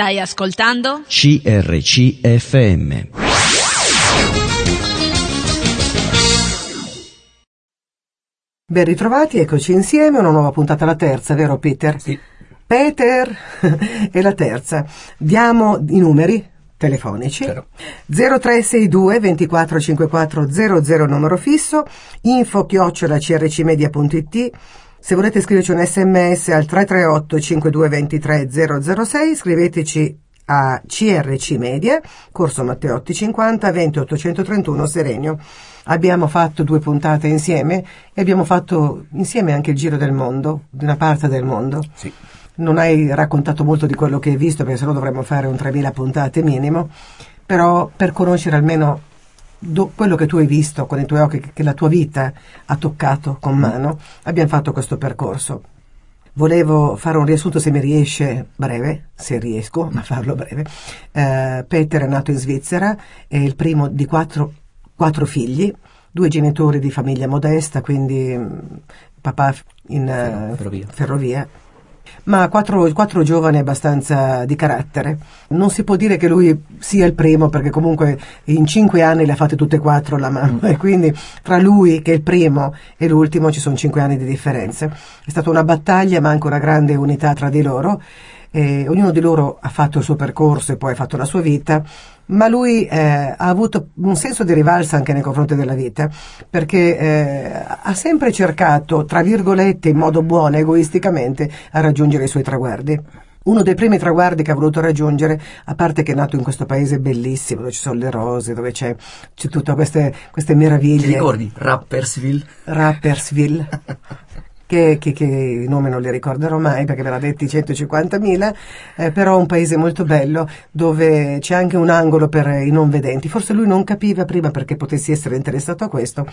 Stai ascoltando? CRCFM. Ben ritrovati, eccoci insieme, una nuova puntata, la terza, vero Peter? Sì. Peter è la terza. Diamo i numeri telefonici. Certo. 0362 2454 00 numero fisso, info chiocciola crcmedia.it. Se volete scriverci un sms al 338 5223 006, scriveteci a CRC Media, Corso Matteotti 50, 20 831 Serenio. Abbiamo fatto due puntate insieme e abbiamo fatto insieme anche il giro del mondo, di una parte del mondo. Sì. Non hai raccontato molto di quello che hai visto, perché sennò dovremmo fare un 3000 puntate minimo, però per conoscere almeno do- quello che tu hai visto con i tuoi occhi, che, che la tua vita ha toccato con mano, abbiamo fatto questo percorso. Volevo fare un riassunto se mi riesce breve, se riesco a farlo breve. Eh, Peter è nato in Svizzera, è il primo di quattro, quattro figli, due genitori di famiglia modesta, quindi mm, papà in Ferro- ferrovia. ferrovia, ma quattro, quattro giovani abbastanza di carattere. Non si può dire che lui sia il primo perché comunque in cinque anni le ha fatte tutte e quattro la mamma e quindi tra lui che è il primo e l'ultimo ci sono cinque anni di differenza. È stata una battaglia ma anche una grande unità tra di loro. E ognuno di loro ha fatto il suo percorso e poi ha fatto la sua vita, ma lui eh, ha avuto un senso di rivalsa anche nei confronti della vita, perché eh, ha sempre cercato, tra virgolette, in modo buono, egoisticamente, a raggiungere i suoi traguardi. Uno dei primi traguardi che ha voluto raggiungere, a parte che è nato in questo paese bellissimo, dove ci sono le rose, dove c'è, c'è tutte queste, queste meraviglie. Ti ricordi? Rappersville? Rappersville. Che, che, che i nomi non li ricorderò mai perché me l'ha detti 150.000, eh, però un paese molto bello dove c'è anche un angolo per i non vedenti. Forse lui non capiva prima perché potessi essere interessato a questo,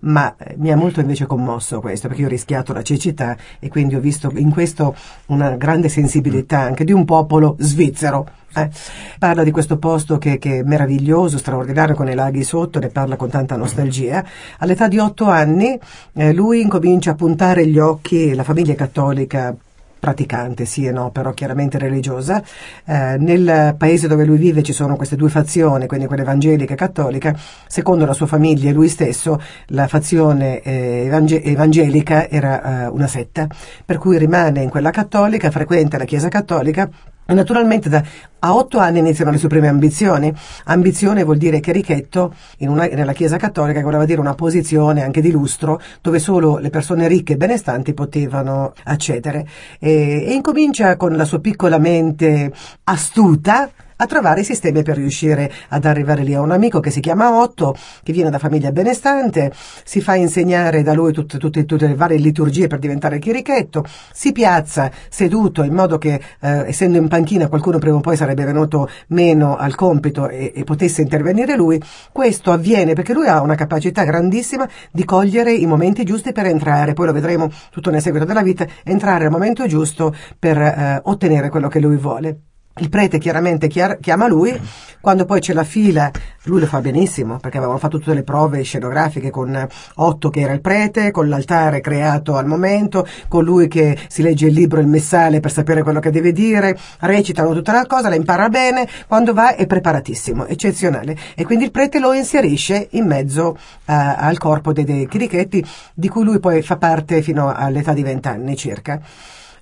ma eh, mi ha molto invece commosso questo perché io ho rischiato la cecità e quindi ho visto in questo una grande sensibilità anche di un popolo svizzero. Eh. Parla di questo posto che, che è meraviglioso, straordinario, con i laghi sotto, ne parla con tanta nostalgia. All'età di otto anni eh, lui incomincia a puntare gli occhi, la famiglia cattolica praticante, sì e no, però chiaramente religiosa. Eh, nel paese dove lui vive ci sono queste due fazioni, quindi quella evangelica e cattolica. Secondo la sua famiglia e lui stesso, la fazione eh, evange- evangelica era eh, una setta, per cui rimane in quella cattolica, frequenta la chiesa cattolica naturalmente da, a otto anni iniziano le sue prime ambizioni. Ambizione vuol dire cherichetto in una- nella Chiesa Cattolica, che voleva dire una posizione anche di lustro, dove solo le persone ricche e benestanti potevano accedere. E, e incomincia con la sua piccola mente astuta a trovare i sistemi per riuscire ad arrivare lì. Ha un amico che si chiama Otto, che viene da famiglia benestante, si fa insegnare da lui tutte, tutte, tutte le varie liturgie per diventare chierichetto, si piazza seduto in modo che, eh, essendo in panchina, qualcuno prima o poi sarebbe venuto meno al compito e, e potesse intervenire lui. Questo avviene perché lui ha una capacità grandissima di cogliere i momenti giusti per entrare, poi lo vedremo tutto nel seguito della vita, entrare al momento giusto per eh, ottenere quello che lui vuole. Il prete chiaramente chiar- chiama lui, quando poi c'è la fila, lui lo fa benissimo, perché avevano fatto tutte le prove scenografiche con Otto che era il prete, con l'altare creato al momento, con lui che si legge il libro, il messale per sapere quello che deve dire, recitano tutta la cosa, la impara bene, quando va è preparatissimo, eccezionale. E quindi il prete lo inserisce in mezzo eh, al corpo dei, dei chirichetti, di cui lui poi fa parte fino all'età di vent'anni circa.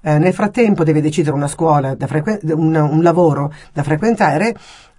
Eh, nel frattempo deve decidere una scuola, frequen- un, un lavoro da frequentare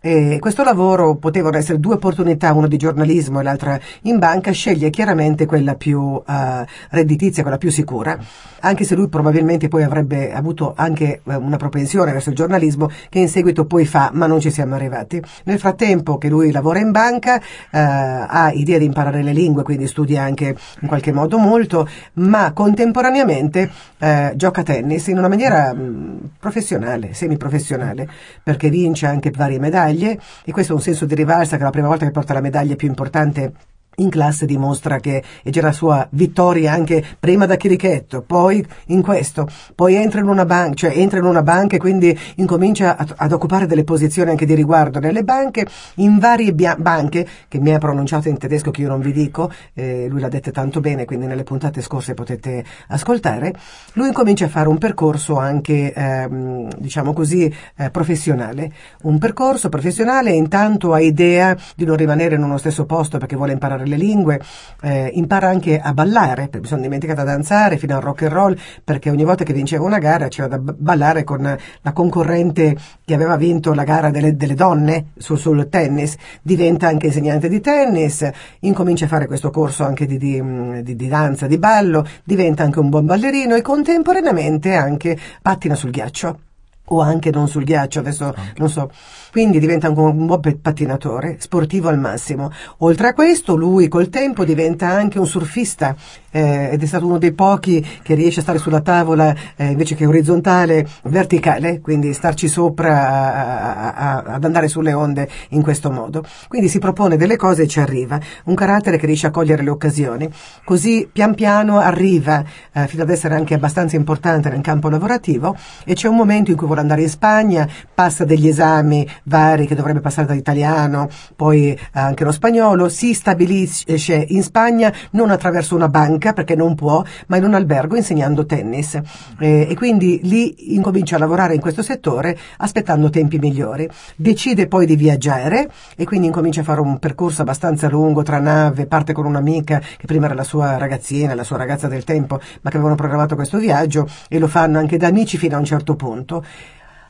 e questo lavoro potevano essere due opportunità, una di giornalismo e l'altra in banca, sceglie chiaramente quella più eh, redditizia, quella più sicura, anche se lui probabilmente poi avrebbe avuto anche eh, una propensione verso il giornalismo che in seguito poi fa, ma non ci siamo arrivati. Nel frattempo che lui lavora in banca, eh, ha idea di imparare le lingue, quindi studia anche in qualche modo molto, ma contemporaneamente eh, gioca a tennis in una maniera mh, professionale, semiprofessionale, perché vince anche varie medaglie e questo è un senso di rivalsa che è la prima volta che porta la medaglia più importante in classe dimostra che è già la sua vittoria anche prima da Chirichetto, poi in questo, poi entra in una banca, cioè entra in una banca e quindi incomincia a, ad occupare delle posizioni anche di riguardo nelle banche, in varie bia- banche, che mi ha pronunciato in tedesco che io non vi dico, eh, lui l'ha dette tanto bene, quindi nelle puntate scorse potete ascoltare, lui incomincia a fare un percorso anche, ehm, diciamo così, eh, professionale, un percorso professionale intanto ha idea di non rimanere in uno stesso posto perché vuole imparare le lingue, eh, impara anche a ballare, mi sono dimenticata a danzare fino al rock and roll, perché ogni volta che vinceva una gara c'era da ballare con la concorrente che aveva vinto la gara delle, delle donne sul, sul, tennis, diventa anche insegnante di tennis, incomincia a fare questo corso anche di, di, di, di danza, di ballo, diventa anche un buon ballerino e contemporaneamente anche pattina sul ghiaccio o anche non sul ghiaccio, adesso okay. non so. Quindi diventa un buon pattinatore, sportivo al massimo. Oltre a questo, lui col tempo diventa anche un surfista eh, ed è stato uno dei pochi che riesce a stare sulla tavola eh, invece che orizzontale, verticale, quindi starci sopra a, a, ad andare sulle onde in questo modo. Quindi si propone delle cose e ci arriva. Un carattere che riesce a cogliere le occasioni. Così pian piano arriva eh, fino ad essere anche abbastanza importante nel campo lavorativo e c'è un momento in cui vuole andare in Spagna, passa degli esami vari che dovrebbe passare dall'italiano, poi eh, anche lo spagnolo, si stabilisce in Spagna non attraverso una banca perché non può, ma in un albergo insegnando tennis eh, e quindi lì incomincia a lavorare in questo settore aspettando tempi migliori. Decide poi di viaggiare e quindi incomincia a fare un percorso abbastanza lungo tra nave, parte con un'amica che prima era la sua ragazzina, la sua ragazza del tempo, ma che avevano programmato questo viaggio e lo fanno anche da amici fino a un certo punto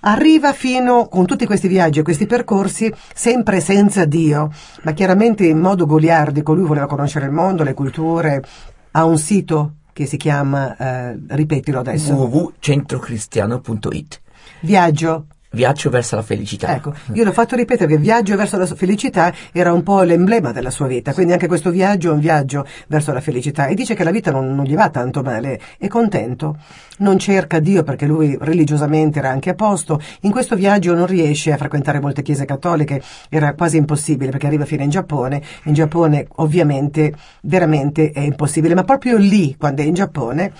arriva fino, con tutti questi viaggi e questi percorsi, sempre senza Dio, ma chiaramente in modo goliardico, lui voleva conoscere il mondo, le culture, ha un sito che si chiama, eh, ripetilo adesso. www.centrocristiano.it Viaggio Viaggio verso la felicità. Ecco, io l'ho fatto ripetere che viaggio verso la felicità era un po' l'emblema della sua vita, quindi anche questo viaggio è un viaggio verso la felicità. E dice che la vita non, non gli va tanto male, è contento, non cerca Dio perché lui religiosamente era anche a posto, in questo viaggio non riesce a frequentare molte chiese cattoliche, era quasi impossibile perché arriva fino in Giappone, in Giappone ovviamente veramente è impossibile, ma proprio lì, quando è in Giappone,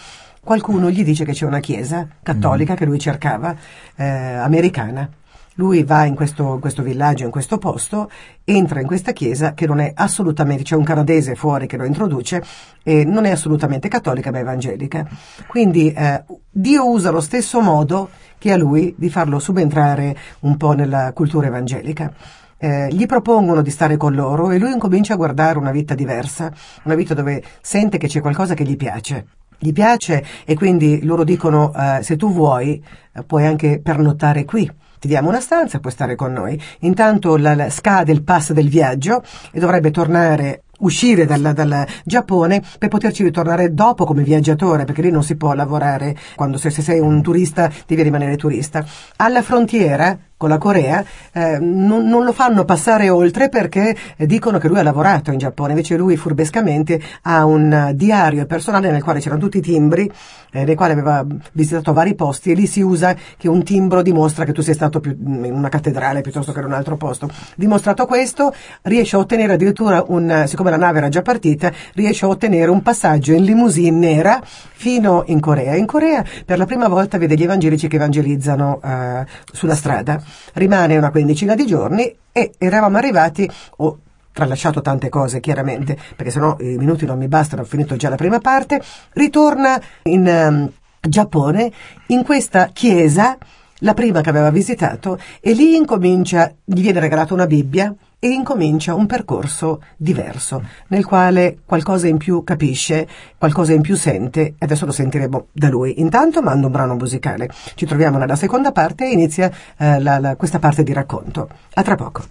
qualcuno gli dice che c'è una chiesa cattolica mm. che lui cercava, eh, americana. Lui va in questo, questo, villaggio, in questo posto, entra in questa chiesa che non è assolutamente, c'è un canadese fuori che lo introduce, e non è assolutamente cattolica ma evangelica. Quindi eh, Dio usa lo stesso modo che a lui di farlo subentrare un po' nella cultura evangelica. Eh, gli propongono di stare con loro e lui incomincia a guardare una vita diversa, una vita dove sente che c'è qualcosa che gli piace gli piace e quindi loro dicono eh, se tu vuoi eh, puoi anche pernottare qui ti diamo una stanza, puoi stare con noi. Intanto la, la, scade il pass del viaggio e dovrebbe tornare uscire dal, dal, Giappone per poterci ritornare dopo come viaggiatore, perché lì non si può lavorare quando se, se sei un turista devi rimanere turista. Alla frontiera con la Corea, eh, non, non, lo fanno passare oltre perché dicono che lui ha lavorato in Giappone, invece lui furbescamente ha un diario personale nel quale c'erano tutti i timbri, eh, nei quali aveva visitato vari posti e lì si usa che un timbro dimostra che tu sei stato più, in una cattedrale piuttosto che in un altro posto. Dimostrato questo, riesce a ottenere addirittura un, siccome la nave era già partita, riesce a ottenere un passaggio in limousine nera fino in Corea. In Corea per la prima volta vede gli evangelici che evangelizzano eh, sulla strada rimane una quindicina di giorni e eravamo arrivati, ho tralasciato tante cose chiaramente, perché sennò i minuti non mi bastano, ho finito già la prima parte, ritorna in um, Giappone, in questa chiesa, la prima che aveva visitato, e lì incomincia, gli viene regalata una Bibbia, e incomincia un percorso diverso, nel quale qualcosa in più capisce, qualcosa in più sente, e adesso lo sentiremo da lui. Intanto mando un brano musicale. Ci troviamo nella seconda parte e inizia eh, la, la, questa parte di racconto. A tra poco.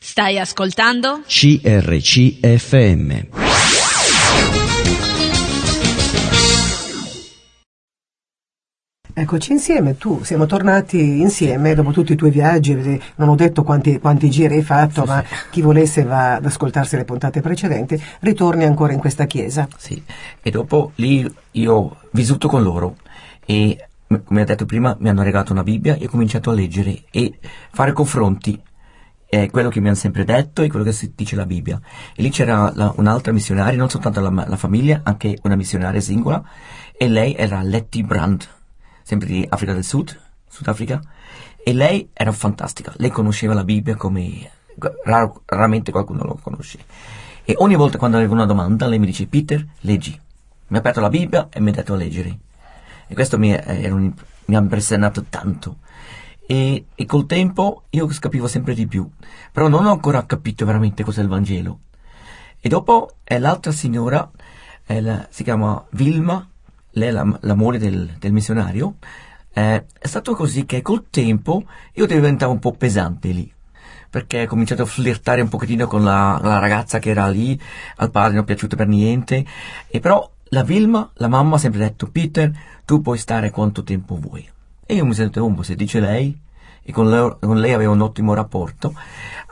Stai ascoltando? CRCFM. Eccoci insieme, tu siamo tornati insieme dopo tutti i tuoi viaggi, non ho detto quanti, quanti giri hai fatto, sì, ma sì. chi volesse va ad ascoltarsi le puntate precedenti, ritorni ancora in questa chiesa. Sì, e dopo lì io ho vissuto con loro e come ho detto prima mi hanno regalato una Bibbia e ho cominciato a leggere e fare confronti è quello che mi hanno sempre detto e quello che si dice la Bibbia. E lì c'era la- un'altra missionaria, non soltanto la, la famiglia, anche una missionaria singola, e lei era Letty Brand, sempre di Africa del Sud, Sudafrica, e lei era fantastica, lei conosceva la Bibbia come raro- raramente qualcuno lo conosce. E ogni volta quando avevo una domanda lei mi dice Peter, leggi. Mi ha aperto la Bibbia e mi ha detto a leggere. E questo mi, un- mi ha impressionato tanto. E, e col tempo io capivo sempre di più, però non ho ancora capito veramente cos'è il Vangelo. E dopo eh, l'altra signora, la- si chiama Vilma, è la, del, del missionario, eh, è stato così che col tempo io diventavo un po' pesante lì, perché ho cominciato a flirtare un pochettino con la, la ragazza che era lì, al padre non è piaciuto per niente, e però la Vilma, la mamma ha sempre detto, Peter, tu puoi stare quanto tempo vuoi. E io mi sento un po', se dice lei, e con lei, con lei avevo un ottimo rapporto,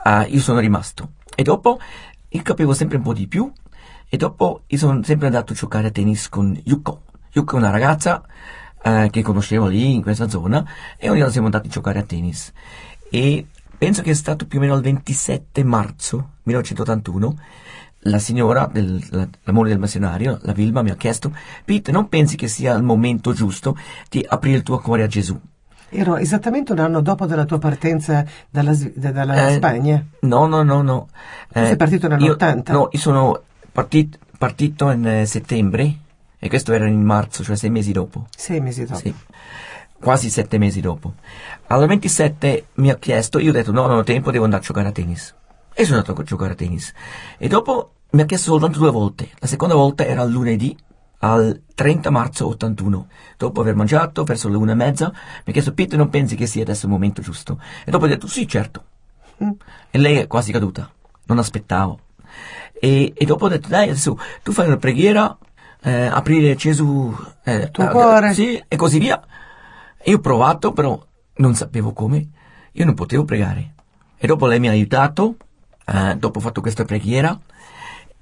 eh, io sono rimasto. E dopo io capivo sempre un po' di più, e dopo io sono sempre andato a giocare a tennis con Yuko. Yuko è una ragazza eh, che conoscevo lì in questa zona, e ogni giorno siamo andati a giocare a tennis. E penso che è stato più o meno il 27 marzo 1981, la signora, del, la, la moglie del missionario, la Vilma, mi ha chiesto, Pete, non pensi che sia il momento giusto di aprire il tuo cuore a Gesù? Ero esattamente un anno dopo della tua partenza dalla, dalla Eh, Spagna. No, no, no, no. sei partito nell'80? io- No, io sono partit- partito in eh, settembre e questo era in marzo, cioè sei mesi dopo. Sei mesi dopo. Sì. Quasi sette mesi dopo. Al 27 mi ha chiesto, io ho detto no, non ho tempo, devo andare a giocare a tennis. E sono andato a giocare a tennis. E dopo mi ha chiesto soltanto due volte. La seconda volta era lunedì, al 30 marzo 81. Dopo aver mangiato, verso le una e mezza, mi ha chiesto, Peter, non pensi che sia adesso il momento giusto? E dopo ho detto, sì, certo. E lei è quasi caduta. Non aspettavo. E, e dopo ho detto, dai, adesso tu fai una preghiera, eh, aprire Gesù, eh, Tuo eh, cuore. Sì, e così via. Io ho provato, però non sapevo come. Io non potevo pregare. E dopo lei mi ha aiutato, eh, dopo ho fatto questa preghiera.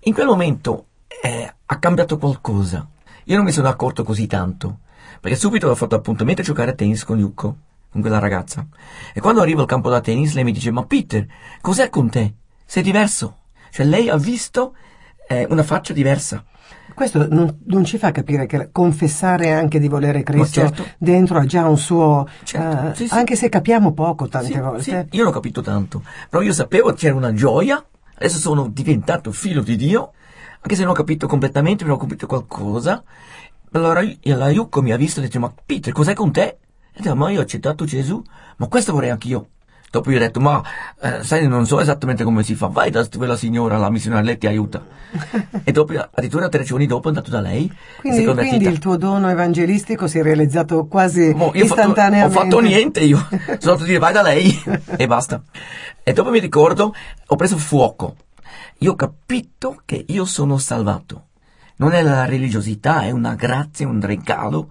In quel momento eh, ha cambiato qualcosa. Io non mi sono accorto così tanto, perché subito ho fatto appuntamento a giocare a tennis con Yuko, con quella ragazza. E quando arrivo al campo da tennis lei mi dice, ma Peter, cos'è con te? Sei diverso. Cioè lei ha visto eh, una faccia diversa. Questo non, non ci fa capire che confessare anche di volere Cristo certo. dentro ha già un suo... Certo, eh, sì, sì. Anche se capiamo poco tante Sì, volte. io l'ho capito tanto, però io sapevo che c'era una gioia, adesso sono diventato figlio di Dio, anche se non ho capito completamente, però ho capito qualcosa. Allora la Yuko mi ha visto e ha detto, ma Peter, cos'è con te? E detto, ma io ho accettato Gesù, ma questo vorrei anch'io. Dopo io ho detto, ma eh, sai, non so esattamente come si fa, vai da quella signora, la missionaria, lei ti aiuta. e dopo, addirittura tre giorni dopo, è andato da lei, Quindi, quindi il tuo dono evangelistico si è realizzato quasi io ho fatto, ho istantaneamente. fatto niente io, sono andato a dire vai da lei e basta. E dopo mi ricordo, ho preso fuoco. Io ho capito che io sono salvato. Non è la religiosità, è una grazia, un regalo.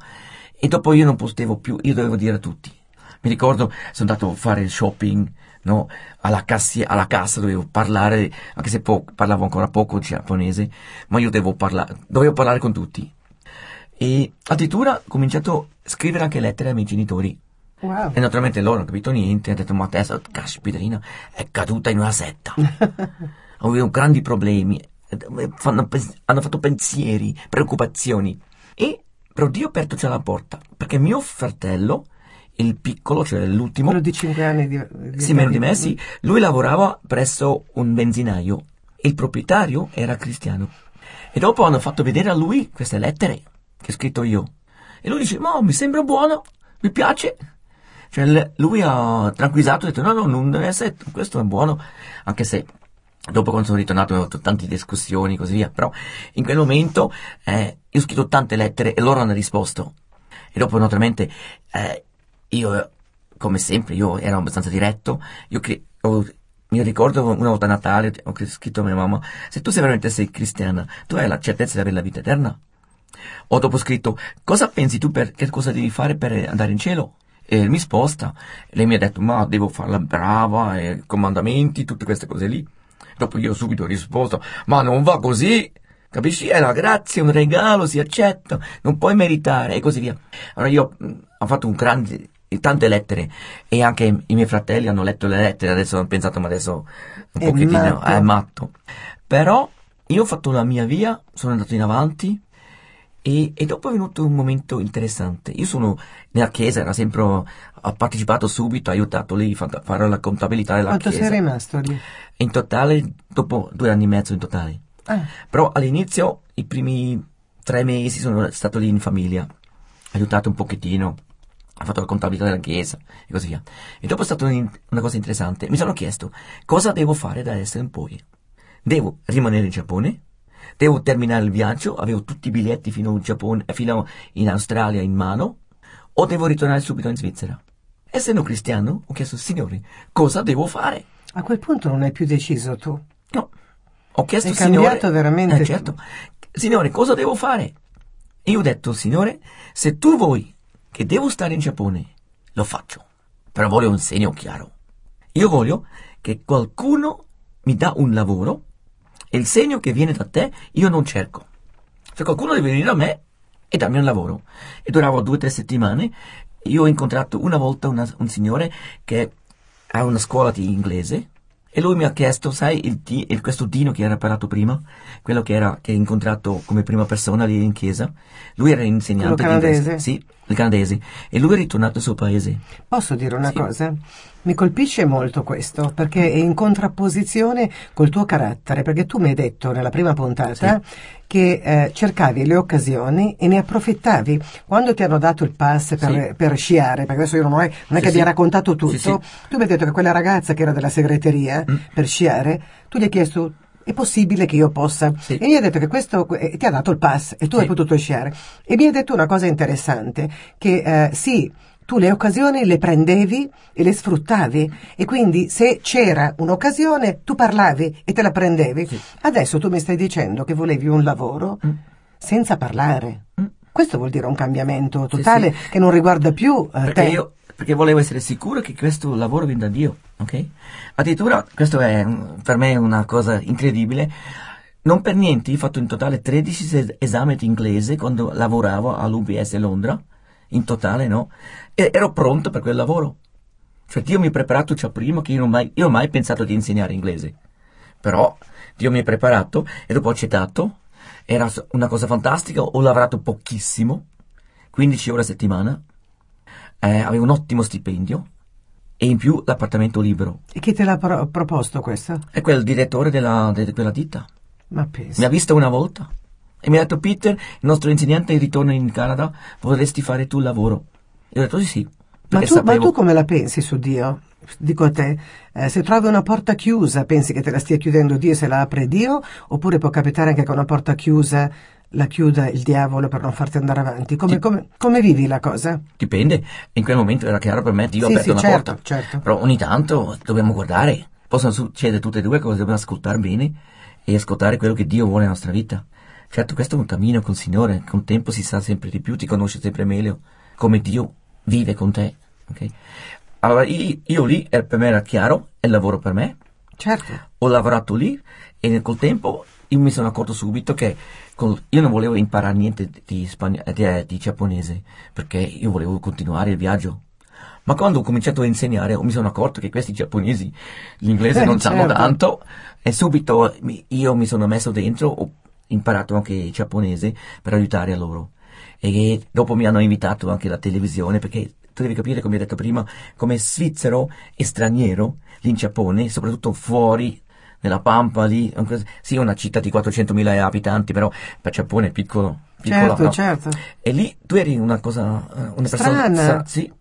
E dopo io non potevo più, io dovevo dire a tutti. Mi ricordo, sono andato a fare il shopping, no? Alla, cassi- alla cassa dovevo parlare, anche se po- parlavo ancora poco giapponese, ma io parlare, dovevo parlare con tutti. E addirittura ho cominciato a scrivere anche lettere ai miei genitori. Wow. E naturalmente loro non hanno capito niente, hanno detto ma adesso, caspiterina, è caduta in una setta. Avuto grandi problemi, eh, hanno fatto pensieri, preoccupazioni. E però Dio ha aperto già la porta, perché mio fratello, il piccolo, cioè l'ultimo, Quello di 5 anni di, di sì, meno di me, sì, lui lavorava presso un benzinaio il proprietario era cristiano. E dopo hanno fatto vedere a lui queste lettere che ho scritto io. E lui dice, ma mi sembra buono, mi piace. Cioè lui ha tranquillizzato e ha detto, no, no, non essere, questo è buono, anche se dopo quando sono ritornato ho avuto tante discussioni e così via, però in quel momento eh, io ho scritto tante lettere e loro hanno risposto. E dopo naturalmente eh, io, eh, come sempre, io ero abbastanza diretto, io che ho- mi ricordo una volta a Natale ho scritto a mia mamma, se tu sei veramente sei cristiana, tu hai la certezza di avere la vita eterna? Ho dopo scritto, cosa pensi tu per, che cosa devi fare per andare in cielo? E mi sposta, lei mi ha detto, ma devo farla brava, e comandamenti, tutte queste cose lì. Dopo io subito ho risposto, ma non va così, capisci? È la grazia, un regalo, si accetta, non puoi meritare, e così via. Allora io ho fatto un grande tante lettere e anche i miei fratelli hanno letto le lettere, adesso hanno pensato ma adesso un È pochettino matto. è matto. Però io ho fatto la mia via, sono andato in avanti e, e dopo è venuto un momento interessante. Io sono nella chiesa, era sempre, ho partecipato subito, ho aiutato lì a fare la contabilità della Quanto chiesa. sei rimasto lì? In totale, dopo due anni e mezzo in totale. Ah, Però all'inizio, i primi tre mesi, sono stato lì in famiglia, aiutato un pochettino, ho fatto la contabilità della chiesa e così via. E dopo è stata un- una cosa interessante, mi sono chiesto cosa devo fare da adesso in poi. Devo rimanere in Giappone? Devo terminare il viaggio? Avevo tutti i biglietti fino in Giappone, eh, fino in Australia in mano? O devo ritornare subito in Svizzera? Essendo cristiano, ho chiesto, Signore, cosa devo fare? a quel punto non hai più deciso tu. No. Ho chiesto È Signore. cambiato veramente Eh, certo. Signore, cosa devo fare? E io ho detto, Signore, se tu vuoi che devo stare in Giappone, lo faccio. Però voglio un segno chiaro. Io voglio che qualcuno mi dà un lavoro e il segno che viene da te io non cerco. Se qualcuno deve venire da me e darmi un lavoro. E durava due o tre settimane. Io ho incontrato una volta una- un signore che ha una scuola di inglese e lui mi ha chiesto, sai, il, il- questo Dino che era parlato prima, quello che, era, che hai incontrato come prima persona lì in chiesa, lui era insegnante di inglese. Sì, il canadese. E lui è ritornato al suo paese. Posso dire una Sì. cosa? Mi colpisce molto questo perché è in contrapposizione col tuo carattere, perché tu mi hai detto nella prima puntata che eh, cercavi le occasioni e ne approfittavi. Quando ti hanno dato il pass per, Sì. per sciare, perché adesso io non, ho, non è Sì, che sì. mi hai raccontato tutto, Sì, sì. tu mi hai detto che quella ragazza che era della segreteria Mm. per sciare, tu gli hai chiesto è possibile che io possa? Sì. E mi ha detto che questo eh, ti ha dato il pass e tu Sì. hai potuto sciare. E mi ha detto una cosa interessante, che eh, sì, tu le occasioni le prendevi e le sfruttavi e quindi se c'era un'occasione tu parlavi e te la prendevi. Sì. Adesso tu mi stai dicendo che volevi un lavoro Mm. senza parlare. Mm. Questo vuol dire un cambiamento totale sì. che non riguarda più eh, te. io perché volevo essere sicuro che questo lavoro viene da Dio, ok? Addirittura, questo è per me una cosa incredibile. Non per niente, ho fatto in totale 13 es- esami di inglese quando lavoravo all'UBS Londra, in totale, no? E ero pronto per quel lavoro. Cioè, Dio mi ha preparato già prima che io non, mai, io mai pensato di insegnare inglese. Però Dio mi ha preparato e dopo ho accettato. Era una cosa fantastica, ho lavorato pochissimo, 15 ore a settimana, eh, avevo un ottimo stipendio e in più l'appartamento libero. E chi te l'ha pro- proposto questo? E quel direttore della, de- quella ditta Ma pensa. mi ha visto una volta e mi ha detto Peter, il nostro insegnante ritorna in Canada, vorresti fare tu il lavoro? E ho detto sì sì. Ma tu, ma sapevo- tu come la pensi su Dio? Dico a te, eh, se trovi una porta chiusa, pensi che te la stia chiudendo Dio e se la apre Dio? Oppure può capitare anche che una porta chiusa la chiuda il diavolo per non farti andare avanti? Come, Sì. come- come vivi la cosa? Dipende, in quel momento era chiaro per me, Dio Sì, ha aperto sì, una certo, porta. certo. Però ogni tanto dobbiamo guardare, possono succedere tutte e due cose, dobbiamo ascoltare bene e ascoltare quello che Dio vuole nella nostra vita. Certo, questo è un cammino con il Signore, con il tempo si sa sempre di più, ti conosce sempre meglio, come Dio vive con te. ok? Allora, io, io lì, eh, per me era chiaro, è il lavoro per me, Certo. ho lavorato lì e nel col tempo io mi sono accorto subito che io non volevo imparare niente di, spagn- di, eh, di giapponese perché io volevo continuare il viaggio. Ma quando ho cominciato a insegnare mi sono accorto che questi giapponesi l'inglese Eh, non sanno certo. tanto e subito io mi sono messo dentro, ho imparato anche il giapponese per aiutare loro. E dopo mi hanno invitato anche alla televisione perché tu devi capire, come ho detto prima, come svizzero e straniero in Giappone, soprattutto fuori nella Pampa lì, sì, una città di 400.000 abitanti, però per Giappone è piccolo. piccolo Certo, no? certo. E lì tu eri una cosa, eh, una persona... Strana. sa- sì.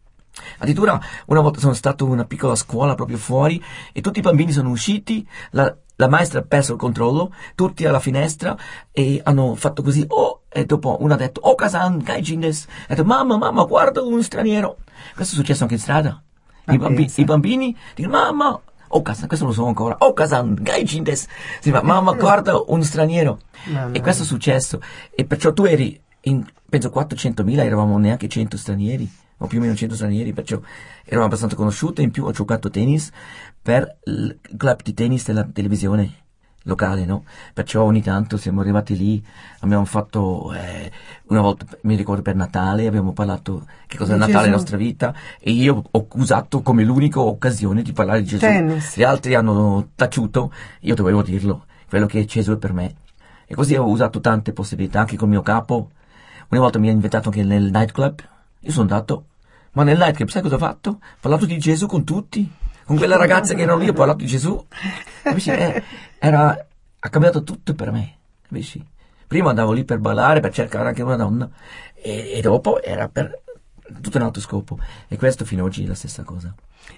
Addirittura una volta sono stato in una piccola scuola proprio fuori e tutti i bambini sono usciti, la, la maestra ha perso il controllo, tutti alla finestra e hanno fatto così, oh, e dopo uno ha detto, oh Kazan, gaijin desu. Ha detto, mamma, mamma, guarda un straniero. Questo è successo anche in strada. I, bambi- i bambini dicono, mamma, oh Kazan, questo lo so ancora, oh Kazan, gaijin desu. Si fa, mamma, guarda un straniero. Mamma E questo è successo. E perciò tu eri in, penso 400.000, eravamo neanche 100 stranieri, o più o meno 100 stranieri, perciò eravamo abbastanza conosciuti. In più ho giocato tennis per il club di tennis della televisione. Locale, no? Perciò ogni tanto siamo arrivati lì, abbiamo fatto eh, una volta, mi ricordo per Natale, abbiamo parlato che cosa è Di Natale Gesù. nella nostra vita e io ho usato come l'unica occasione di parlare di Gesù. Tennis. Gli altri hanno taciuto, io dovevo dirlo, quello che Gesù è per me. E così ho usato tante possibilità anche col mio capo. Una volta mi ha invitato anche nel nightclub, io sono andato, ma nel nightclub sai cosa ho fatto? Ho parlato di Gesù con tutti, con quella ragazza che erano lì ho parlato di Gesù. Capisci? Eh, era, ha cambiato tutto per me, capisci? Prima andavo lì per ballare, per cercare anche una donna, e, e dopo era per tutto un altro scopo. E questo fino ad oggi è la stessa cosa.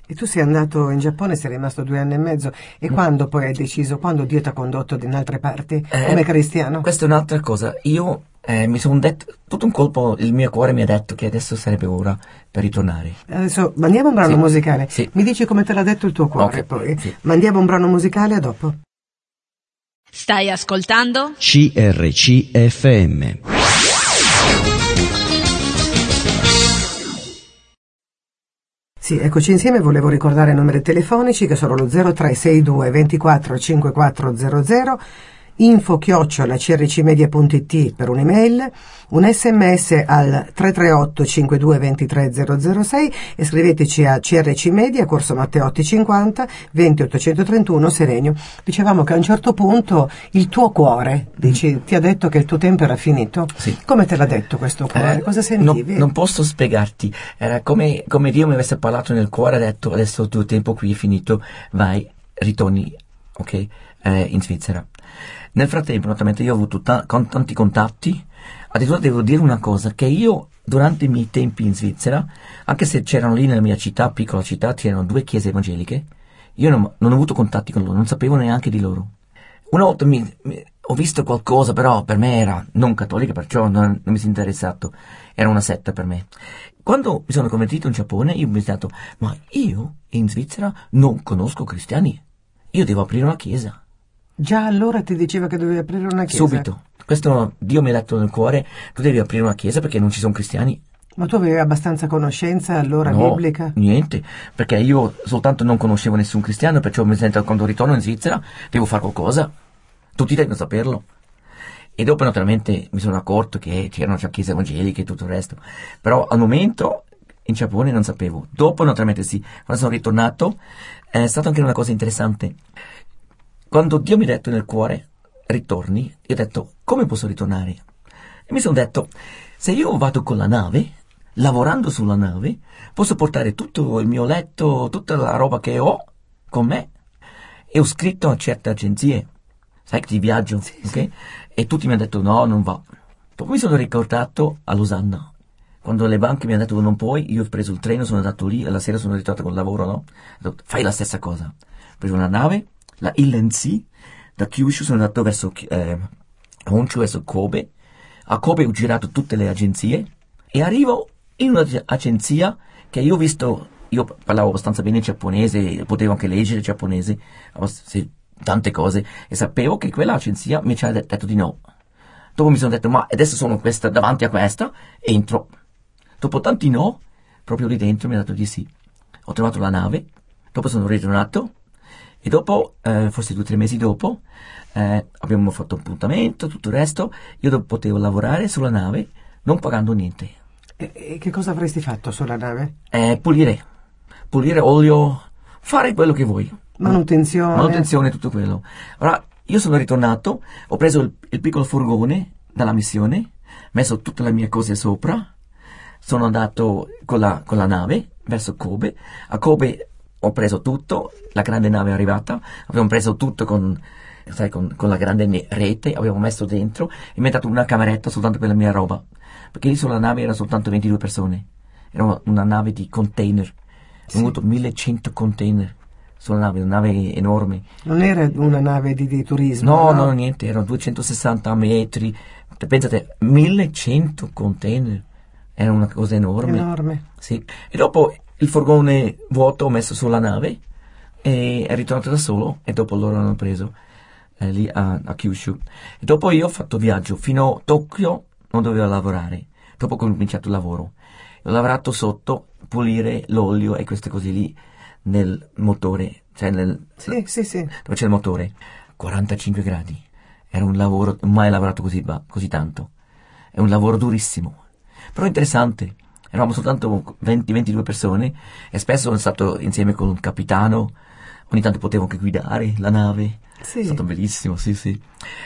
E tu sei andato in Giappone, sei rimasto due anni e mezzo. E quando poi hai deciso, quando Dio ti ha condotto in altre parti, Eh, come cristiano? Questa è un'altra cosa. Io eh, mi sono detto, tutto un colpo, il mio cuore mi ha detto che adesso sarebbe ora per ritornare. Adesso mandiamo un brano Sì. musicale. Sì. Mi dici come te l'ha detto il tuo cuore Ok, poi. sì. Mandiamo un brano musicale a dopo. Stai ascoltando? CRCFM. Sì, eccoci insieme, volevo ricordare i numeri telefonici che sono lo 0362 24 5400, info chiocciola crcmedia.it per un'email, un sms al 338 52 23 006 e scriveteci a crc media, corso Matteotti 50, 20 831 Serenio. Dicevamo che a un certo punto il tuo cuore, dici, ti ha detto che il tuo tempo era finito. Sì. Come te l'ha detto questo cuore? Eh, Cosa non, sentivi? non posso spiegarti. Era come, come Dio mi avesse parlato nel cuore ha detto adesso il tuo tempo qui è finito, vai, ritorni, ok, eh, in Svizzera. Nel frattempo, naturalmente, io ho avuto ta- con tanti contatti. Addirittura devo dire una cosa, che io durante i miei tempi in Svizzera, anche se c'erano lì nella mia città, piccola città, c'erano due chiese evangeliche, io non, non ho avuto contatti con loro, non sapevo neanche di loro. Una volta mi, mi- ho visto qualcosa, però per me era non cattolica, perciò non, non mi sono interessato. Era una setta per me. Quando mi sono convertito in Giappone, io mi sono detto, ma io in Svizzera non conosco cristiani. Io devo aprire una chiesa. Già allora ti diceva che dovevi aprire una chiesa? Subito. Questo Dio mi ha detto nel cuore, tu devi aprire una chiesa perché non ci sono cristiani. Ma tu avevi abbastanza conoscenza allora no, biblica? niente, perché io soltanto non conoscevo nessun cristiano, perciò mi sento quando ritorno in Svizzera devo fare qualcosa. Tutti devono saperlo. E dopo naturalmente mi sono accorto che c'erano già chiese evangeliche e tutto il resto. Però al momento in Giappone non sapevo. Dopo naturalmente sì, quando sono ritornato è stata anche una cosa interessante. Quando Dio mi ha detto nel cuore, ritorni, io ho detto, come posso ritornare? E mi sono detto, se io vado con la nave, lavorando sulla nave, posso portare tutto il mio letto, tutta la roba che ho con me. E ho scritto a certe agenzie, sai che di viaggio, ok? E tutti mi hanno detto, no, non va. Dopo mi sono ricordato a Losanna. Quando le banche mi hanno detto non puoi, io ho preso il treno, sono andato lì e la sera sono ritornato col lavoro, no? Ho detto, fai la stessa cosa. Ho preso una nave, la Inland da Kyushu sono andato verso eh, Honshu, verso Kobe. A Kobe ho girato tutte le agenzie e arrivo in un'agenzia che io ho visto, io parlavo abbastanza bene giapponese, potevo anche leggere giapponese, abbast- sì, tante cose, e sapevo che quella agenzia mi ci ha de- detto di no. Dopo mi sono detto, ma adesso sono questa, davanti a questa, entro. Dopo tanti no, proprio lì dentro mi ha detto di sì. Ho trovato la nave, dopo sono ritornato, e dopo, eh, forse due o tre mesi dopo, eh, abbiamo fatto un appuntamento, tutto il resto, io potevo lavorare sulla nave non pagando niente. E, e che cosa avresti fatto sulla nave? Eh, pulire, pulire olio, fare quello che vuoi. Manutenzione? Manutenzione, tutto quello. Allora, io sono ritornato, ho preso il, il piccolo furgone dalla missione, messo tutte le mie cose sopra, sono andato con la, con la nave verso Kobe. A Kobe ho preso tutto, la grande nave è arrivata, abbiamo preso tutto con, sai, con, con la grande rete, abbiamo messo dentro e mi ha dato una cameretta soltanto per la mia roba. Perché lì sulla nave erano soltanto 22 persone. Era una nave di container. Abbiamo avuto 1100 container sulla nave, una nave enorme. Non era una nave di, di turismo? No, no, niente, erano 260 metri. Pensate, 1100 container. Era una cosa enorme. Enorme. Sì. E dopo il furgone vuoto ho messo sulla nave e è ritornato da solo e dopo loro hanno preso eh, lì a, a Kyushu. E dopo io ho fatto viaggio fino a Tokyo, non dovevo lavorare. Dopo ho cominciato il lavoro. Ho lavorato sotto, pulire l'olio e queste cose lì nel motore, cioè nel, Sì, sì, sì. dove c'è il motore. 45 gradi. Era un lavoro, mai lavorato così, così tanto. È un lavoro durissimo, però interessante. Eravamo soltanto 20-22 persone e spesso sono stato insieme con un capitano, ogni tanto potevo anche guidare la nave. Sì. È stato bellissimo, sì, sì.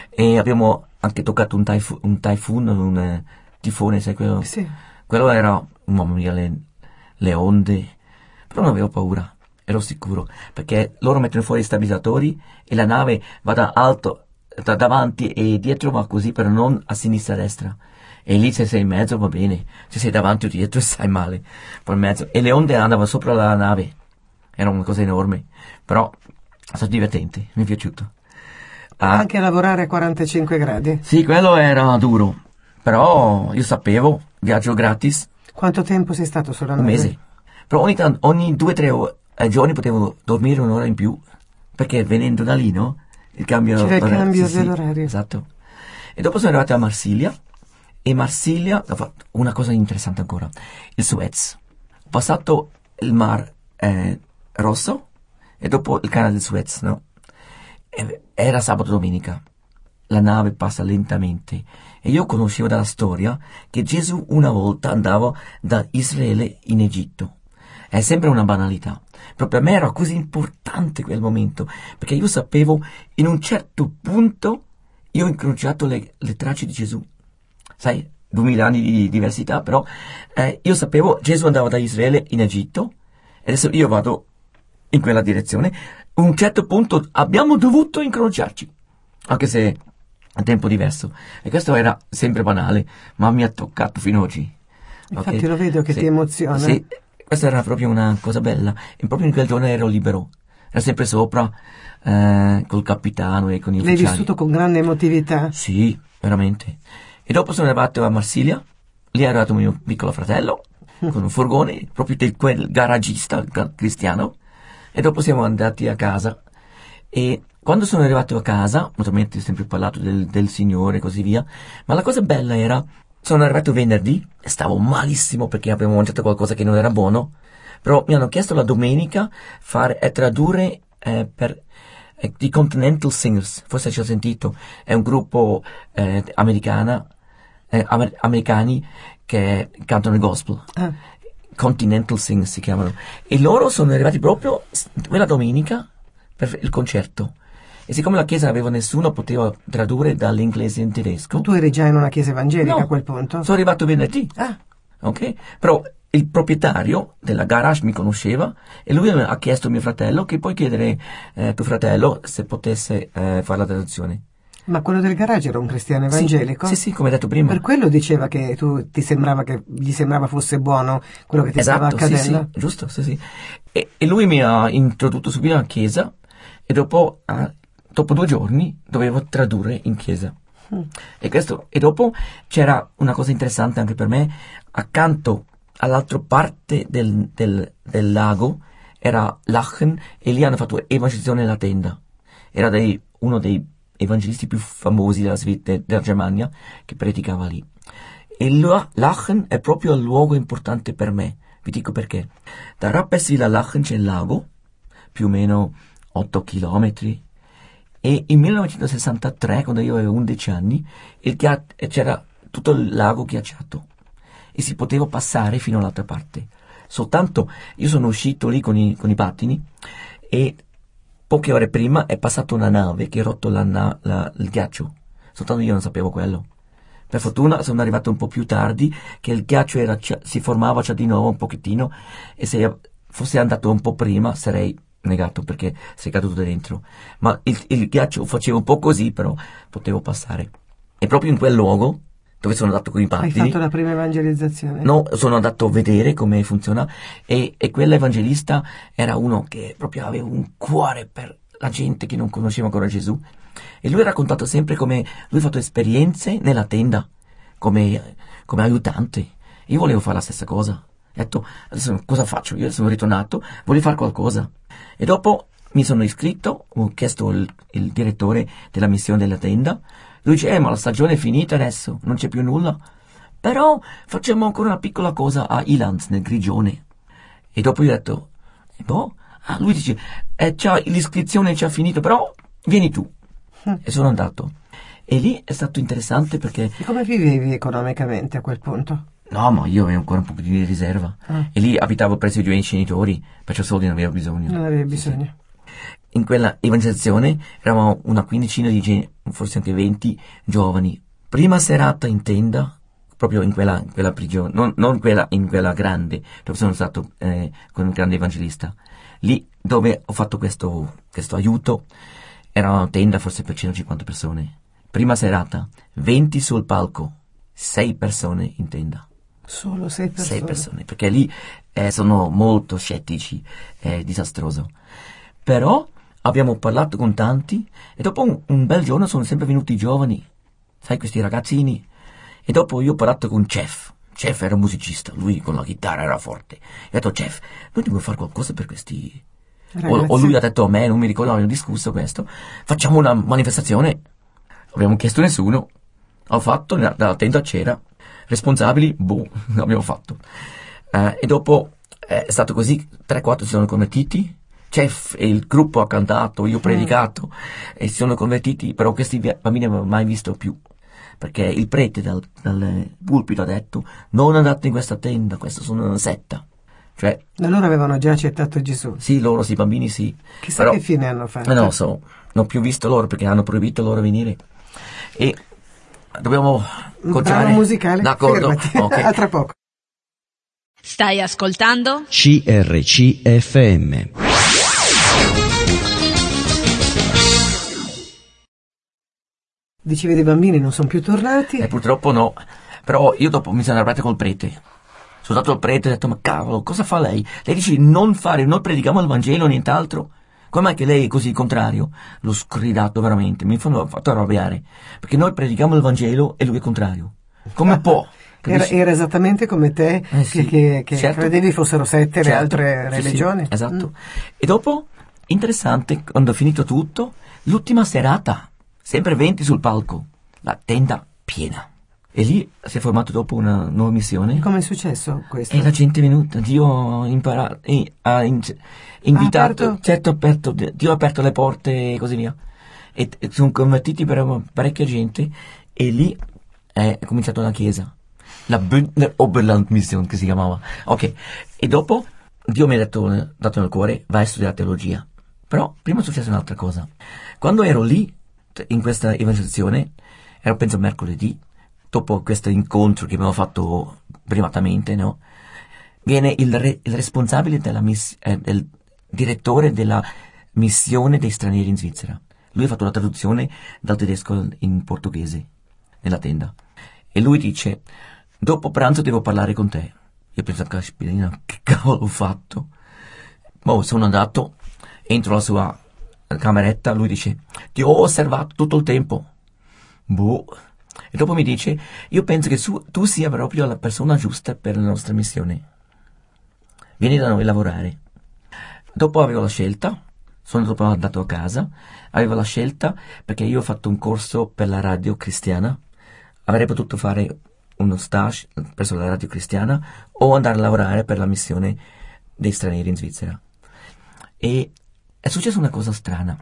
E abbiamo anche toccato un, typho- un typhoon, un eh, tifone, sai quello? Sì. Quello era, mamma mia, le, le onde. Però non avevo paura, ero sicuro, perché loro mettono fuori i stabilizzatori e la nave va da alto, da davanti e dietro va così, però non a sinistra e a destra. E lì se sei in mezzo va bene, se sei davanti o dietro stai male, poi in mezzo. E le onde andavano sopra la nave, era una cosa enorme, però è stato divertente, mi è piaciuto. Ah, Anche lavorare a 45 gradi. sì, quello era duro, però io sapevo, viaggio gratis, Quanto tempo sei stato sulla un nave? mese. Però ogni, ogni due o tre o- eh, giorni potevo dormire un'ora in più, perché venendo da lì, no? Il cambio C'era il cambio sì, sì, dell'orario. esatto. E dopo sono arrivato a Marsiglia, e Marsiglia ha fatto una cosa interessante ancora, il Suez. Ho passato il Mar eh, Rosso e dopo il canale del Suez, no? Era sabato domenica. La nave passa lentamente e io conoscevo dalla storia che Gesù una volta andava da Israele in Egitto. È sempre una banalità, però per me era così importante quel momento, perché io sapevo in un certo punto io ho incrociato le, le tracce di Gesù. Sai, duemila anni di diversità, però eh, io sapevo Gesù andava da Israele in Egitto e adesso io vado in quella direzione. A un certo punto abbiamo dovuto incrociarci, anche se a tempo diverso. E questo era sempre banale, ma mi ha toccato fino ad oggi. Infatti Ok? lo vedo che Sì, ti emoziona. Sì, questa era proprio una cosa bella. E proprio in quel giorno ero libero. Ero sempre sopra eh, col capitano e con i L'hai ufficiali. vissuto con grande emotività. Sì, veramente. E dopo sono arrivato a Marsiglia, lì è arrivato mio piccolo fratello, con un furgone, proprio di quel garagista cristiano, e dopo siamo andati a casa. E quando sono arrivato a casa, naturalmente ho sempre parlato del, del Signore e così via, ma la cosa bella era, sono arrivato venerdì, e stavo malissimo perché avevo mangiato qualcosa che non era buono, però mi hanno chiesto la domenica fare e tradurre eh, per eh, i Continental Singers, forse ci ho sentito, è un gruppo eh, americana, eh, amer- americani che cantano il gospel. Ah, Continental Singers si chiamano. E loro sono arrivati proprio quella domenica per il concerto. E siccome la chiesa non aveva nessuno, poteva tradurre dall'inglese in tedesco. tu eri già in una chiesa evangelica No, a quel punto? Sono arrivato venerdì. Ah, Ok? Però il proprietario della garage mi conosceva e lui ha chiesto a mio fratello che puoi chiedere eh, tuo fratello se potesse eh, fare la traduzione. Ma quello del garage era un cristiano Sì, evangelico? Sì, sì, come detto prima. Per quello diceva che tu ti sembrava che gli sembrava fosse buono quello che ti stava Esatto, sì, accadendo. sì, giusto, sì, sì. E, e lui mi ha introdotto subito alla chiesa e dopo, ah, dopo due giorni dovevo tradurre in chiesa. E, questo, e dopo c'era una cosa interessante anche per me, accanto all'altra parte del, del- del lago era Lachen e lì hanno fatto evangelizzazione nella tenda. Era dei- uno dei evangelisti più famosi della, Svi- de- della Germania che predicava lì. E Lachen è proprio il luogo importante per me. Vi dico perché. Da Rapperswil a Lachen c'è il lago, più o meno 8 chilometri. E in 1963, quando io avevo 11 anni, chia- c'era tutto il lago ghiacciato e si poteva passare fino all'altra parte. Soltanto io sono uscito lì con i, con i pattini e poche ore prima è passata una nave che ha rotto la la- il ghiaccio. Soltanto io non sapevo quello. Per fortuna sono arrivato un po' più tardi, che il ghiaccio era si formava già di nuovo un pochettino e se fossi andato un po' prima sarei negato perché sei caduto dentro. Ma il, il ghiaccio faceva un po' così, però potevo passare. E proprio in quel luogo, dove sono andato con i Hai pattini, fatto la prima evangelizzazione? No, sono andato a vedere come funziona e, e quell'evangelista era uno che proprio aveva un cuore per la gente che non conosceva ancora Gesù e lui ha raccontato sempre come lui ha fatto esperienze nella tenda come, come aiutante. Io volevo fare la stessa cosa. Ho detto, adesso cosa faccio? Io sono ritornato, voglio fare qualcosa. E dopo mi sono iscritto, ho chiesto il, il direttore della missione della tenda. Lui dice, eh, ma la stagione è finita adesso, non c'è più nulla. Però facciamo ancora una piccola cosa a Ilanz, nel Grigione. E dopo io ho detto, e boh, ah, lui dice, eh, c'ha- l'iscrizione è già finita, però vieni tu. e sono andato. E lì è stato interessante perché E come vivevi economicamente a quel punto? No, ma io avevo ancora un po' di riserva. Ah. E lì abitavo presso i miei genitori, perciò soldi non avevo bisogno. Non avevi Sì, sì. In quella evangelizzazione eravamo una quindicina di forse anche venti giovani. Prima serata in tenda, proprio in quella, in quella prigione, non, non quella, in quella grande, dove sono stato eh, con un grande evangelista. Lì dove ho fatto questo, questo aiuto, era una tenda forse per 150 persone. Prima serata, 20 sul palco, 6 persone in tenda. Solo sei persone. Sei persone, perché lì eh, sono molto scettici, è disastroso. Però abbiamo parlato con tanti e dopo un, un bel giorno sono sempre venuti i giovani, sai, questi ragazzini. E dopo io ho parlato con Chef. Chef era un musicista, lui con la chitarra era forte. E ho detto, Chef, noi dobbiamo fare qualcosa per questi... O, o lui ha detto a me, non mi ricordo, abbiamo discusso questo, facciamo una manifestazione. Abbiamo chiesto nessuno, ho fatto, nella tenda c'era, responsabili, boh, l'abbiamo fatto. Eh, e dopo eh, è stato così, 3-4 si sono convertiti, Chef e il gruppo ha cantato, io ho predicato e si sono convertiti, però questi bambini non avevo mai visto più. Perché il prete dal, dal pulpito ha detto non andate in questa tenda, questa sono una setta. Cioè, E loro avevano già accettato Gesù. sì, loro, sì, i bambini sì. Chissà però, che fine hanno fatto. eh, non lo so, non ho più visto loro perché hanno proibito loro venire. E dobbiamo Un conciare. brano musicale? D'accordo, Fermati. ok. A tra poco. Stai ascoltando? CRCFM. Dicevi dei bambini non sono più tornati. E purtroppo no. Però io dopo mi sono arrabbiato col prete. Sono stato al prete e ho detto, ma cavolo, cosa fa lei? Lei dice di non fare, non predichiamo il Vangelo, nient'altro. Come mai che lei è così contrario? L'ho sgridato veramente, mi ha fatto arrabbiare. Perché noi predichiamo il Vangelo e lui è contrario. Come può? Era, era esattamente come te Eh, che, sì. che- che Certo. credevi fossero sette le Certo. altre Sì, sì, religioni. esatto. E dopo, interessante, quando ho finito tutto, l'ultima serata, sempre 20 sul palco, la tenda piena. E lì si è formato dopo una nuova missione. Come è successo questo? E la gente è venuta, Dio ha imparato, ha in- invitato, aperto? certo, ha aperto, Dio ha aperto le porte e così via. E, e sono convertiti per parecchia gente e lì è cominciata la chiesa, la Bündner Oberland Mission che si chiamava. Ok, e dopo Dio mi ha detto, eh, dato nel cuore, vai a studiare teologia. Però prima è successa un'altra cosa. Quando ero lì, in questa evangelizzazione, ero penso mercoledì, dopo questo incontro che abbiamo fatto privatamente, no? Viene il, re- il responsabile miss- eh, del direttore della missione dei stranieri in Svizzera. Lui ha fatto la traduzione dal tedesco in portoghese nella tenda. E lui dice, dopo pranzo devo parlare con te. Io penso, caspiterina, che cavolo ho fatto? Boh, sono andato, entro la sua cameretta, lui dice, ti ho osservato tutto il tempo. Boh. E dopo mi dice, io penso che su- tu sia proprio la persona giusta per la nostra missione. Vieni da noi a lavorare. Dopo avevo la scelta, sono dopo andato a casa, avevo la scelta perché io ho fatto un corso per la radio cristiana, avrei potuto fare uno stage presso la radio cristiana o andare a lavorare per la missione dei stranieri in Svizzera. E è successa una cosa strana.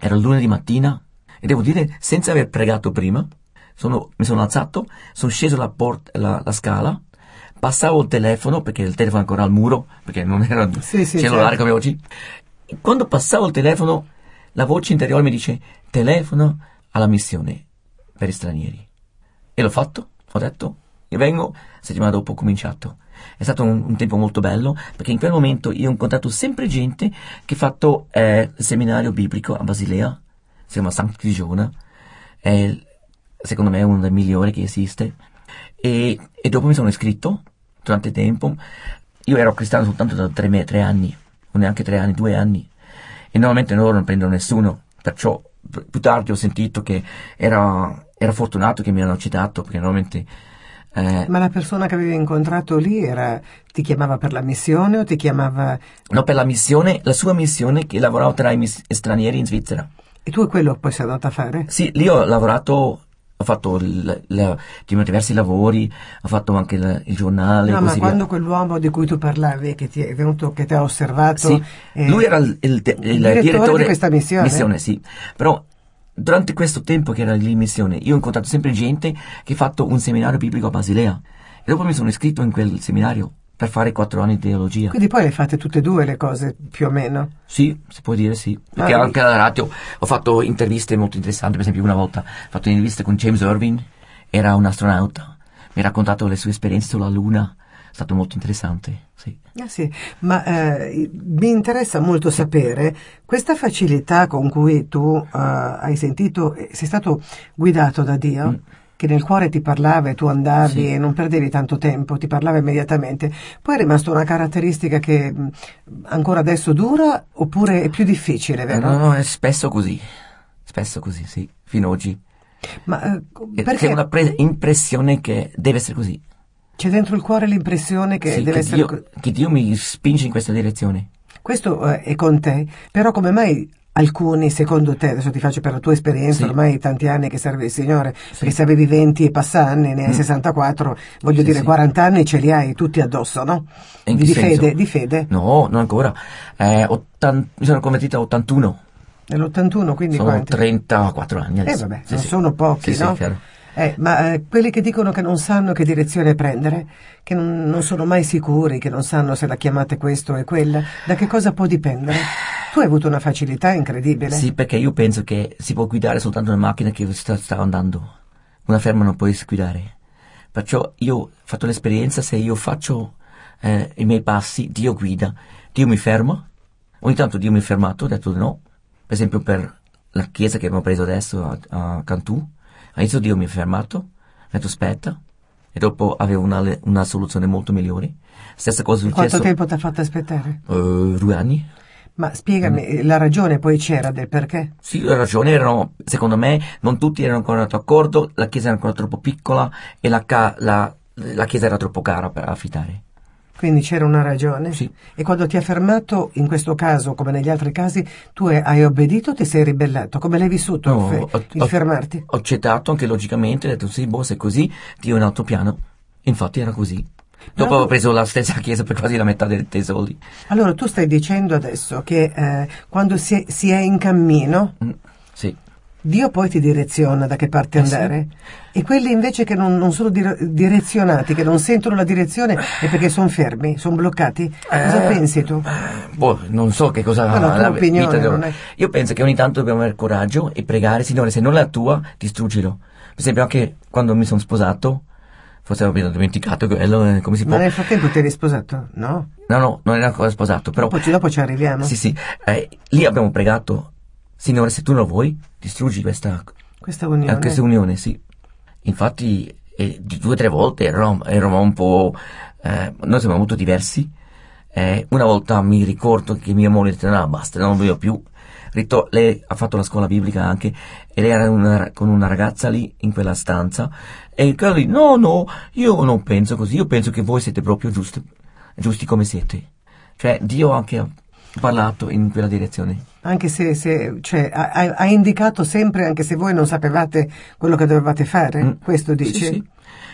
Era lunedì mattina e devo dire, senza aver pregato prima, sono- mi sono alzato, sono sceso la, port- la- la scala, passavo il telefono, perché il telefono è ancora al muro, perché non era Sì, sì, cellulare certo. come oggi. E quando passavo il telefono, la voce interiore mi dice, telefono alla missione per i stranieri. E l'ho fatto, ho detto, io vengo, settimana dopo ho cominciato. È stato un, un tempo molto bello, perché in quel momento io ho incontrato sempre gente che ha fatto eh, seminario biblico a Basilea, si chiama Sankt Grigiona, è secondo me uno dei migliori che esiste, e, e dopo mi sono iscritto, durante tempo, io ero cristiano soltanto da tre, me- tre anni, o neanche tre anni, due anni, e normalmente loro non prendono nessuno, perciò più tardi ho sentito che era, era fortunato che mi hanno citato, perché normalmente... eh, Ma la persona che avevi incontrato lì era, ti chiamava per la missione o ti chiamava... no, per la missione, la sua missione che lavorava tra i mis- stranieri in Svizzera. E tu quello poi sei andato a fare? Sì, lì ho lavorato, ho fatto il- la- diversi lavori, ho fatto anche il, il giornale. No, ma via. quando quell'uomo di cui tu parlavi, che ti è venuto, che ti ha osservato... Sì, eh, lui era il, il- il direttore direttore di questa missione? sì. Però durante questo tempo che era lì in missione, io ho incontrato sempre gente che ha fatto un seminario biblico a Basilea. E dopo mi sono iscritto in quel seminario per fare quattro anni di teologia. Quindi poi le fate tutte e due le cose, più o meno. Sì, si può dire sì. Perché Ah, anche alla radio ho fatto interviste molto interessanti. Per esempio, una volta ho fatto un'intervista con James Irving, era un astronauta, mi ha raccontato le sue esperienze sulla Luna. È stato molto interessante, sì. Ah, sì, ma eh, mi interessa molto sapere questa facilità con cui tu eh, hai sentito, sei stato guidato da Dio, che nel cuore ti parlava e tu andavi Sì. e non perdevi tanto tempo, ti parlava immediatamente. Poi è rimasta una caratteristica che mh, ancora adesso dura oppure è più difficile, Eh, vero? No, no, è spesso così. Spesso così, sì, fino ad oggi. Ma eh, perché C'è una pre- impressione che deve essere così. C'è dentro il cuore l'impressione che Sì, deve che, essere... Dio, che Dio mi spinge in questa direzione. Questo eh, è con te, però come mai alcuni, secondo te, adesso ti faccio per la tua esperienza, Sì. ormai tanti anni che serve il Signore, perché se avevi 20 e passa anni, ne hai 64, voglio Mm. Sì, dire sì. 40 anni ce li hai tutti addosso, no? In di, fede, di fede. No, non ancora. Eh, ottan- mi sono convertito a 81. Nell'81, quindi Sono quanti? 34 anni Eh adesso. vabbè, Sì, non sì. sono pochi, Sì, no? sì, chiaro. Eh, ma eh, quelli che dicono che non sanno che direzione prendere, che non, non sono mai sicuri, che non sanno se la chiamata è questo è quella, da che cosa può dipendere? Tu hai avuto una facilità incredibile. Sì, perché io penso che si può guidare soltanto una macchina che sta, sta andando. Una ferma non puoi guidare. Perciò io ho fatto l'esperienza, se io faccio eh, i miei passi, Dio guida. Dio mi ferma. Ogni tanto Dio mi ha fermato, ho detto no. Per esempio per la chiesa che abbiamo preso adesso a, a Cantù. All'inizio Dio mi ha fermato, ha detto aspetta. E dopo avevo una, una soluzione molto migliore. Stessa cosa è Quanto successo tempo ti ha fatto aspettare? eh, due anni. Ma spiegami, la ragione poi c'era del perché? Sì, ha ragione, erano, secondo me, non tutti erano ancora d'accordo, la chiesa era ancora troppo piccola e la, ca- la- la chiesa era troppo cara per affittare. Quindi c'era una ragione? Sì. E quando ti ha fermato, in questo caso, come negli altri casi, tu hai- obbedito o ti sei ribellato? Come l'hai vissuto No, fe- ho- il ho- fermarti? Ho accettato anche logicamente, ho detto sì, boh, se è così, Dio è un altro piano. Infatti era così. Dopo ho preso la stessa chiesa per quasi la metà dei, dei soldi. Allora, tu stai dicendo adesso che eh, quando si è, si è in cammino, Mm, sì. Dio poi ti direziona da che parte Eh sì. andare. E quelli invece che non, non sono dire- direzionati, che non sentono la direzione, è perché sono fermi, sono bloccati. Cosa Eh, pensi tu? Boh, non so che cosa No, no, la opinione, vita è- Io penso che ogni tanto dobbiamo avere coraggio e pregare, Signore, se non è la tua, distruggilo. Per esempio, anche quando mi sono sposato, forse avevo dimenticato quello, eh, come si può. Ma nel frattempo ti eri sposato? No? No, no, non era ancora sposato, però. Dopo ci, dopo ci arriviamo. Sì, sì. eh, lì abbiamo pregato, Signore, se tu lo vuoi, distruggi questa, Questa unione. eh, questa unione, sì. Infatti, eh, due o tre volte eravamo, eravamo un po'. eh, noi siamo molto diversi. Una volta mi ricordo che mia moglie ha detto: No, basta, non lo voglio più. Rito- lei ha fatto la scuola biblica anche e lei era una- con una ragazza lì in quella stanza e quella lì, no, no, io non penso così, io penso che voi siete proprio giusti, giusti come siete. Cioè, Dio anche parlato in quella direzione. Anche se, se- cioè, ha, ha- indicato sempre, anche se voi non sapevate quello che dovevate fare, Mm. questo dici? Sì, sì.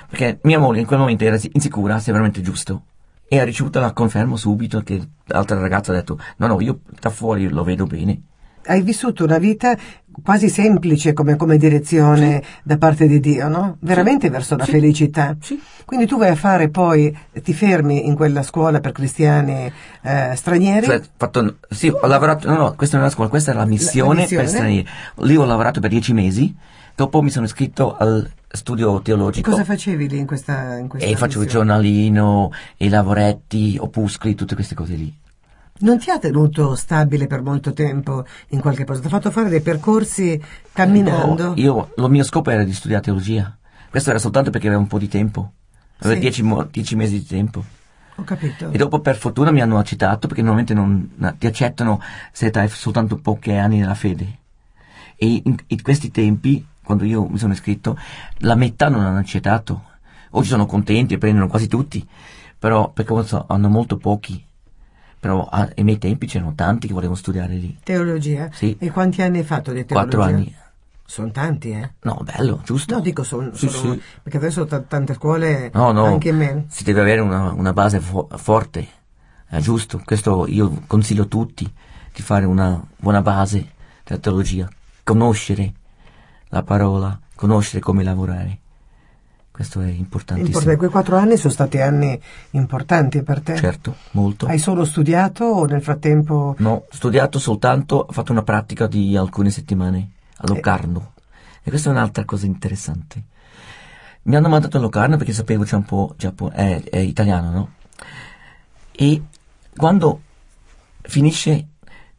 Perché mia moglie in quel momento era insicura se è veramente giusto. E ha ricevuto la conferma subito che l'altra ragazza ha detto, no, no, io da fuori lo vedo bene. Hai vissuto una vita quasi semplice come, come direzione da parte di Dio, no? Veramente verso la Sì. felicità. Sì. Quindi tu vai a fare poi, ti fermi in quella scuola per cristiani eh, stranieri? Cioè, fatto, sì, ho lavorato, no, no, questa non è la scuola, questa è la missione, missione? per stranieri. Lì ho lavorato per dieci mesi, dopo mi sono iscritto al studio teologico. Cosa facevi lì in questa, in questa E faccio il missione? giornalino, i lavoretti, opuscoli, tutte queste cose lì. Non ti ha tenuto stabile per molto tempo in qualche posto? Ti ha fatto fare dei percorsi camminando? No, io, lo mio scopo era di studiare teologia. Questo era soltanto perché avevo un po' di tempo. Avevo Sì. dieci, mo- dieci mesi di tempo. Ho capito. E dopo per fortuna mi hanno accettato perché normalmente non no, ti accettano se hai soltanto pochi anni nella fede. E in, in questi tempi, quando io mi sono iscritto, la metà non hanno accettato. Oggi sono contenti e prendono quasi tutti, però perché so, hanno molto pochi. Però a- ai miei tempi c'erano tanti che volevano studiare lì. Teologia? Sì. E quanti anni hai fatto di teologia? Quattro anni. Sono tanti, eh? No, bello, giusto? No, dico sono, Sì, sono- sì. perché adesso t- tante scuole, No, no, anche meno. si deve avere una, una base fo- forte, è giusto. Questo io consiglio a tutti di fare una buona base della teologia, conoscere la parola, conoscere come lavorare. Questo è importantissimo. Importante. Quei quattro anni sono stati anni importanti per te. Certo, molto. Hai solo studiato o nel frattempo... No, ho studiato soltanto, ho fatto una pratica di alcune settimane a Locarno. E questa è un'altra cosa interessante. Mi hanno mandato a Locarno perché sapevo c'è un po' Giappone, è, è italiano, no? E quando finisce,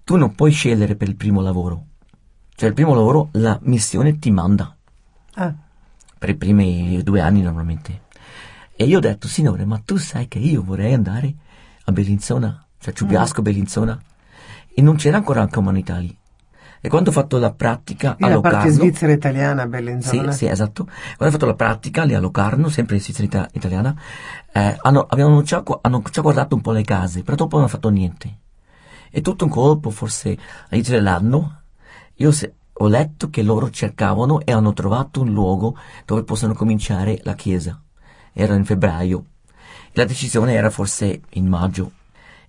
tu non puoi scegliere per il primo lavoro. Cioè il primo lavoro, la missione ti manda. Ah, per i primi due anni normalmente. E io ho detto, signore, ma tu sai che io vorrei andare a Bellinzona, cioè Ciubiasco, Bellinzona, e non c'era ancora la comunità lì. E quando ho fatto la pratica a la parte Locarno, svizzera italiana, sì, Bellinzona. sì, esatto. Quando ho fatto la pratica lì a Locarno, sempre in Svizzera ita- italiana, eh, hanno, abbiamo già, hanno già guardato un po' le case, però dopo non hanno fatto niente. E tutto un colpo, forse all'inizio dell'anno, io se- ho letto che loro cercavano e hanno trovato un luogo dove possono cominciare la chiesa. Era in febbraio. La decisione era forse in maggio.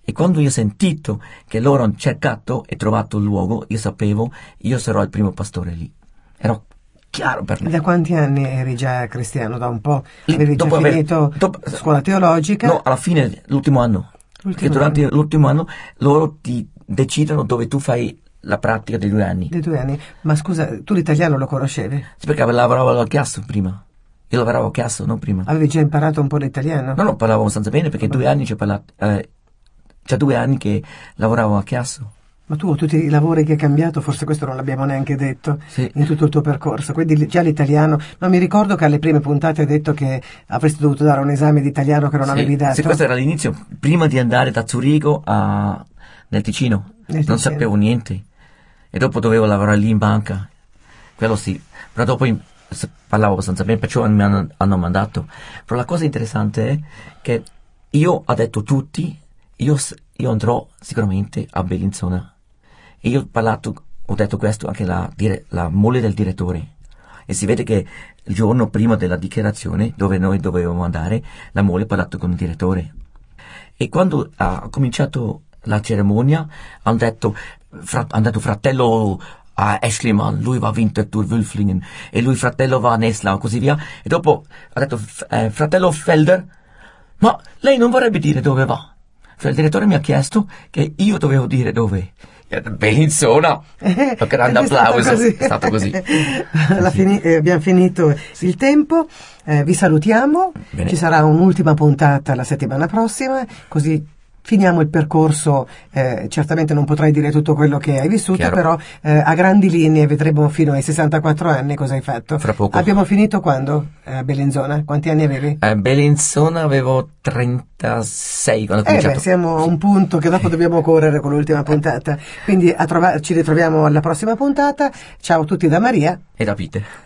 E quando io ho sentito che loro hanno cercato e trovato il luogo, io sapevo, io sarò il primo pastore lì. Era chiaro per me. Da quanti anni eri già cristiano? Da un po'? Avevi già dopo aver- finito dopo- scuola teologica? No, alla fine, l'ultimo anno. L'ultimo Perché durante l'ultimo anno loro ti decidono dove tu fai la pratica dei due anni. Di due anni. Ma scusa, tu l'italiano lo conoscevi? Sì, perché lavoravo al Chiasso prima. Io lavoravo a Chiasso, non prima. Avevi già imparato un po' l'italiano? No, no, parlavo abbastanza bene perché due anni ci ho parlato. Eh, già due anni che lavoravo a Chiasso. Ma tu tutti i lavori che hai cambiato, forse questo non l'abbiamo neanche detto Sì. in tutto il tuo percorso, quindi già l'italiano, no mi ricordo che alle prime puntate hai detto che avresti dovuto dare un esame di italiano che non Sì, avevi dato. sì, questo era l'inizio, prima di andare da Zurigo a, nel Ticino. Nel non Ticino. sapevo niente. E dopo dovevo lavorare lì in banca. Quello sì. Però dopo in- parlavo abbastanza bene, perciò mi hanno, hanno mandato. Però la cosa interessante è che io ho detto tutti, io, io andrò sicuramente a Bellinzona. E io ho parlato, ho detto questo anche alla la moglie del direttore. E si vede che il giorno prima della dichiarazione, dove noi dovevamo andare, la moglie ha parlato con il direttore. E quando ha cominciato la cerimonia, hanno detto, fra- hanno detto fratello a Eschliman, lui va a Winterthur Wülflingen, e lui fratello va a Nesla, e così via. E dopo ha detto, "F- eh, fratello Felder, ma lei non vorrebbe dire dove va? Cioè il direttore mi ha chiesto che io dovevo dire dove. E detto, Bellinzona! Un grande Ed è stato applauso. così. È stato così. Sì. fini- eh, abbiamo finito il tempo, eh, vi salutiamo, Bene. ci sarà un'ultima puntata la settimana prossima, così finiamo il percorso, eh, certamente non potrai dire tutto quello che hai vissuto, Chiaro. però eh, a grandi linee vedremo fino ai 64 anni cosa hai fatto. Fra poco. Abbiamo finito quando? Eh, A Bellinzona? Quanti anni avevi? A Bellinzona avevo 36 quando ho Eh beh, cominciato. siamo a un punto che dopo dobbiamo correre con l'ultima puntata. Quindi trova- ci ritroviamo alla prossima puntata. Ciao a tutti da Maria. E da Peter.